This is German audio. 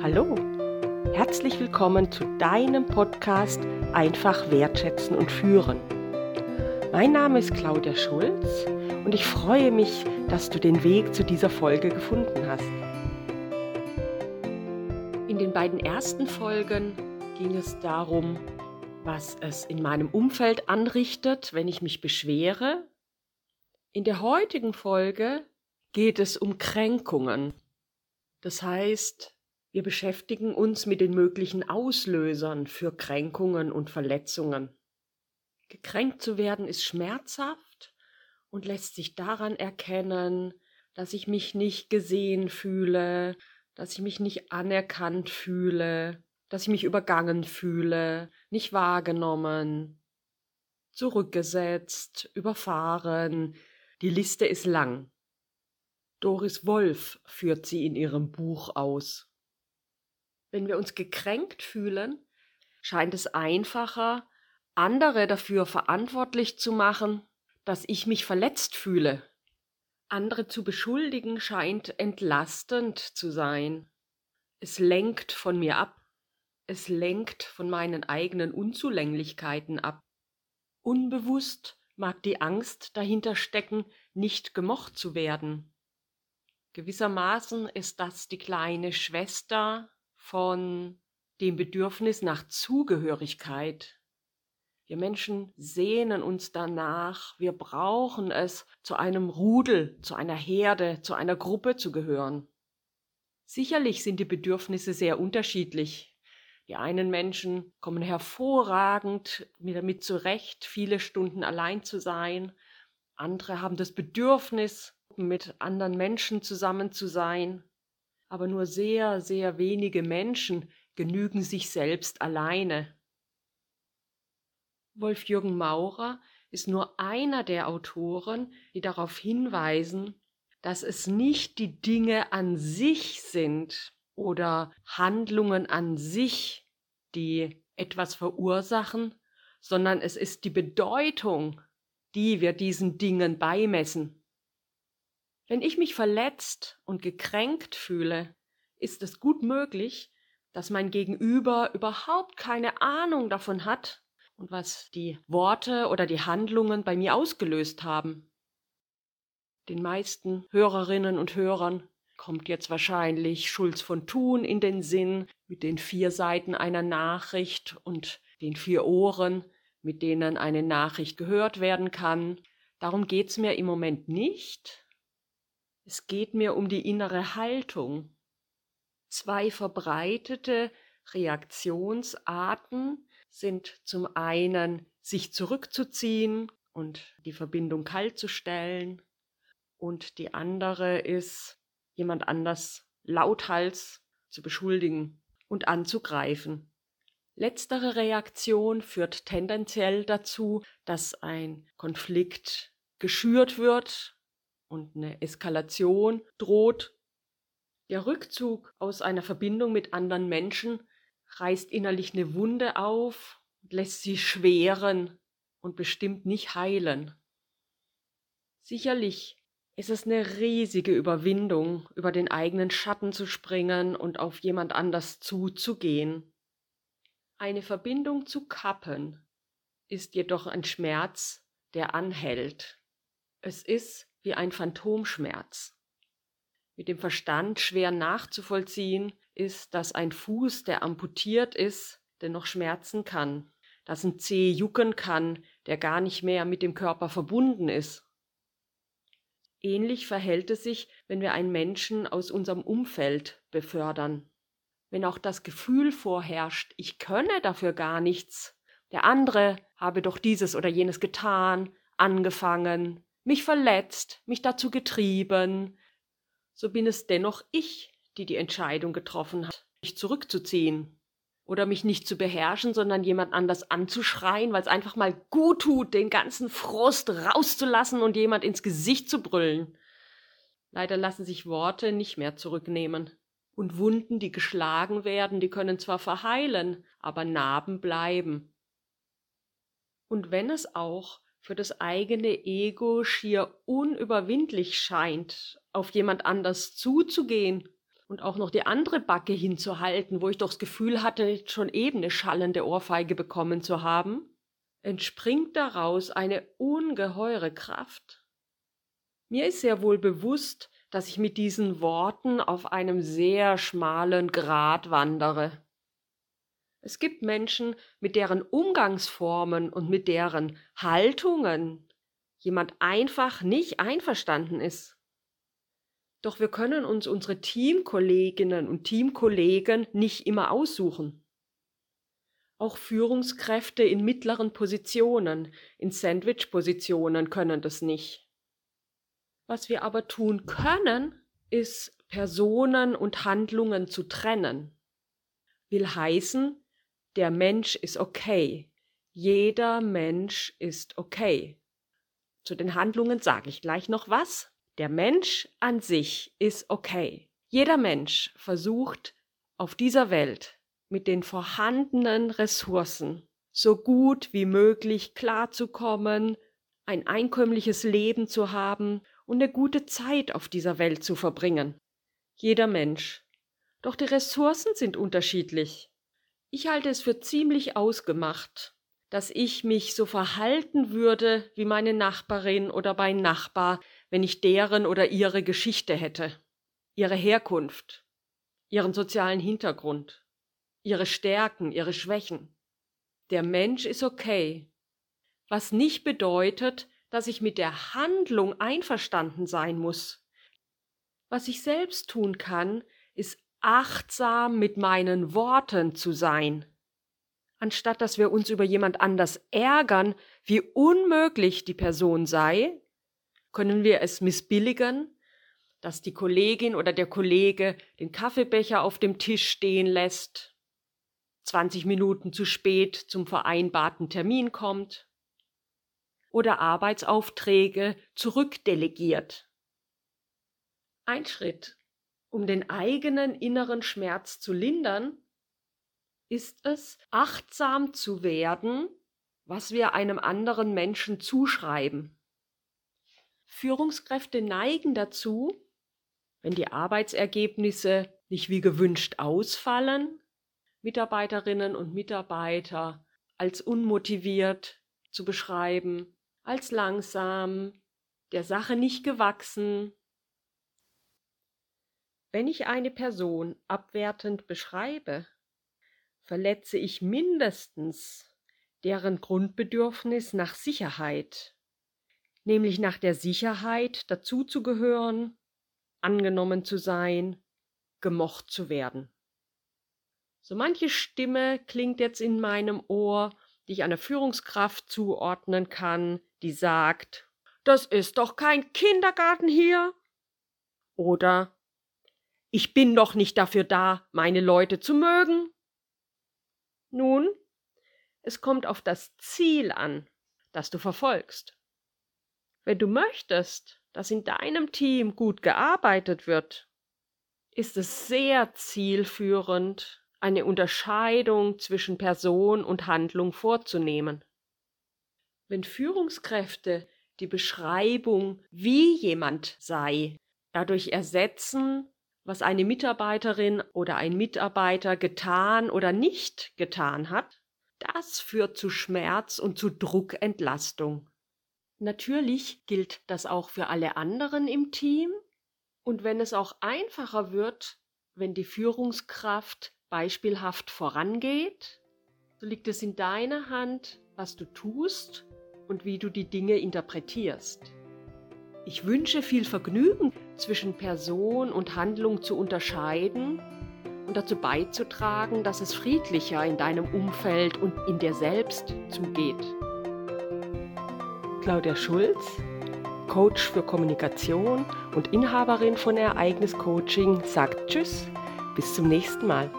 Hallo, herzlich willkommen zu deinem Podcast Einfach wertschätzen und führen. Mein Name ist Claudia Schulz und ich freue mich, dass du den Weg zu dieser Folge gefunden hast. In den beiden ersten Folgen ging es darum, was es in meinem Umfeld anrichtet, wenn ich mich beschwere. In der heutigen Folge geht es um Kränkungen. Das heißt, wir beschäftigen uns mit den möglichen Auslösern für Kränkungen und Verletzungen. Gekränkt zu werden ist schmerzhaft und lässt sich daran erkennen, dass ich mich nicht gesehen fühle, dass ich mich nicht anerkannt fühle, dass ich mich übergangen fühle, nicht wahrgenommen, zurückgesetzt, überfahren. Die Liste ist lang. Doris Wolf führt sie in ihrem Buch aus. Wenn wir uns gekränkt fühlen, scheint es einfacher, andere dafür verantwortlich zu machen, dass ich mich verletzt fühle. Andere zu beschuldigen scheint entlastend zu sein. Es lenkt von mir ab. Es lenkt von meinen eigenen Unzulänglichkeiten ab. Unbewusst mag die Angst dahinter stecken, nicht gemocht zu werden. Gewissermaßen ist das die kleine Schwester von dem Bedürfnis nach Zugehörigkeit. Wir Menschen sehnen uns danach, wir brauchen es, zu einem Rudel, zu einer Herde, zu einer Gruppe zu gehören. Sicherlich sind die Bedürfnisse sehr unterschiedlich. Die einen Menschen kommen hervorragend damit zurecht, viele Stunden allein zu sein. Andere haben das Bedürfnis, mit anderen Menschen zusammen zu sein aber nur sehr, sehr wenige Menschen genügen sich selbst alleine. Wolf-Jürgen Maurer ist nur einer der Autoren, die darauf hinweisen, dass es nicht die Dinge an sich sind oder Handlungen an sich, die etwas verursachen, sondern es ist die Bedeutung, die wir diesen Dingen beimessen. Wenn ich mich verletzt und gekränkt fühle, ist es gut möglich, dass mein Gegenüber überhaupt keine Ahnung davon hat und was die Worte oder die Handlungen bei mir ausgelöst haben. Den meisten Hörerinnen und Hörern kommt jetzt wahrscheinlich Schulz von Thun in den Sinn mit den vier Seiten einer Nachricht und den vier Ohren, mit denen eine Nachricht gehört werden kann. Darum geht's mir im Moment nicht, es geht mir um die innere Haltung. Zwei verbreitete Reaktionsarten sind zum einen sich zurückzuziehen und die Verbindung kalt zu stellen und die andere ist jemand anders lauthals zu beschuldigen und anzugreifen. Letztere Reaktion führt tendenziell dazu, dass ein Konflikt geschürt wird und eine Eskalation droht. Der Rückzug aus einer Verbindung mit anderen Menschen reißt innerlich eine Wunde auf, lässt sie schweren und bestimmt nicht heilen. Sicherlich ist es eine riesige Überwindung, über den eigenen Schatten zu springen und auf jemand anders zuzugehen. Eine Verbindung zu kappen ist jedoch ein Schmerz, der anhält. Es ist wie ein Phantomschmerz. Mit dem Verstand schwer nachzuvollziehen ist, dass ein Fuß, der amputiert ist, dennoch schmerzen kann, dass ein Zeh jucken kann, der gar nicht mehr mit dem Körper verbunden ist. Ähnlich verhält es sich, wenn wir einen Menschen aus unserem Umfeld befördern. Wenn auch das Gefühl vorherrscht, ich könne dafür gar nichts, der andere habe doch dieses oder jenes getan, angefangen, mich verletzt, mich dazu getrieben, so bin es dennoch ich, die die Entscheidung getroffen hat, mich zurückzuziehen oder mich nicht zu beherrschen, sondern jemand anders anzuschreien, weil es einfach mal gut tut, den ganzen Frust rauszulassen und jemand ins Gesicht zu brüllen. Leider lassen sich Worte nicht mehr zurücknehmen. Und Wunden, die geschlagen werden, die können zwar verheilen, aber Narben bleiben. Und wenn es auch für das eigene Ego schier unüberwindlich scheint, auf jemand anders zuzugehen und auch noch die andere Backe hinzuhalten, wo ich doch das Gefühl hatte, schon eben eine schallende Ohrfeige bekommen zu haben, entspringt daraus eine ungeheure Kraft. Mir ist sehr wohl bewusst, dass ich mit diesen Worten auf einem sehr schmalen Grat wandere. Es gibt Menschen, mit deren Umgangsformen und mit deren Haltungen jemand einfach nicht einverstanden ist. Doch wir können uns unsere Teamkolleginnen und Teamkollegen nicht immer aussuchen. Auch Führungskräfte in mittleren Positionen, in Sandwich-Positionen können das nicht. Was wir aber tun können, ist Personen und Handlungen zu trennen. Will heißen, der Mensch ist okay. Jeder Mensch ist okay. Zu den Handlungen sage ich gleich noch was. Der Mensch an sich ist okay. Jeder Mensch versucht auf dieser Welt mit den vorhandenen Ressourcen so gut wie möglich klarzukommen, ein einkömmliches Leben zu haben und eine gute Zeit auf dieser Welt zu verbringen. Jeder Mensch. Doch die Ressourcen sind unterschiedlich. Ich halte es für ziemlich ausgemacht, dass ich mich so verhalten würde wie meine Nachbarin oder mein Nachbar, wenn ich deren oder ihre Geschichte hätte, ihre Herkunft, ihren sozialen Hintergrund, ihre Stärken, ihre Schwächen. Der Mensch ist okay, was nicht bedeutet, dass ich mit der Handlung einverstanden sein muss. Was ich selbst tun kann, ist achtsam mit meinen Worten zu sein. Anstatt dass wir uns über jemand anders ärgern, wie unmöglich die Person sei, können wir es missbilligen, dass die Kollegin oder der Kollege den Kaffeebecher auf dem Tisch stehen lässt, 20 Minuten zu spät zum vereinbarten Termin kommt oder Arbeitsaufträge zurückdelegiert. Ein Schritt, um den eigenen inneren Schmerz zu lindern, ist es, achtsam zu werden, was wir einem anderen Menschen zuschreiben. Führungskräfte neigen dazu, wenn die Arbeitsergebnisse nicht wie gewünscht ausfallen, Mitarbeiterinnen und Mitarbeiter als unmotiviert zu beschreiben, als langsam, der Sache nicht gewachsen. Wenn ich eine Person abwertend beschreibe, verletze ich mindestens deren Grundbedürfnis nach Sicherheit nämlich nach der Sicherheit, dazuzugehören, angenommen zu sein, gemocht zu werden. So manche Stimme klingt jetzt in meinem Ohr, die ich einer Führungskraft zuordnen kann, die sagt, das ist doch kein Kindergarten hier. Oder ich bin doch nicht dafür da, meine Leute zu mögen. Nun, es kommt auf das Ziel an, das du verfolgst. Wenn du möchtest, dass in deinem Team gut gearbeitet wird, ist es sehr zielführend, eine Unterscheidung zwischen Person und Handlung vorzunehmen. Wenn Führungskräfte die Beschreibung, wie jemand sei, dadurch ersetzen, was eine Mitarbeiterin oder ein Mitarbeiter getan oder nicht getan hat, das führt zu Schmerz und zu Druckentlastung. Natürlich gilt das auch für alle anderen im Team. Und wenn es auch einfacher wird, wenn die Führungskraft beispielhaft vorangeht, so liegt es in deiner Hand, was du tust und wie du die Dinge interpretierst. Ich wünsche viel Vergnügen zwischen Person und Handlung zu unterscheiden und dazu beizutragen, dass es friedlicher in deinem Umfeld und in dir selbst zugeht. Claudia Schulz, Coach für Kommunikation und Inhaberin von Ereignis Coaching, sagt Tschüss, bis zum nächsten Mal.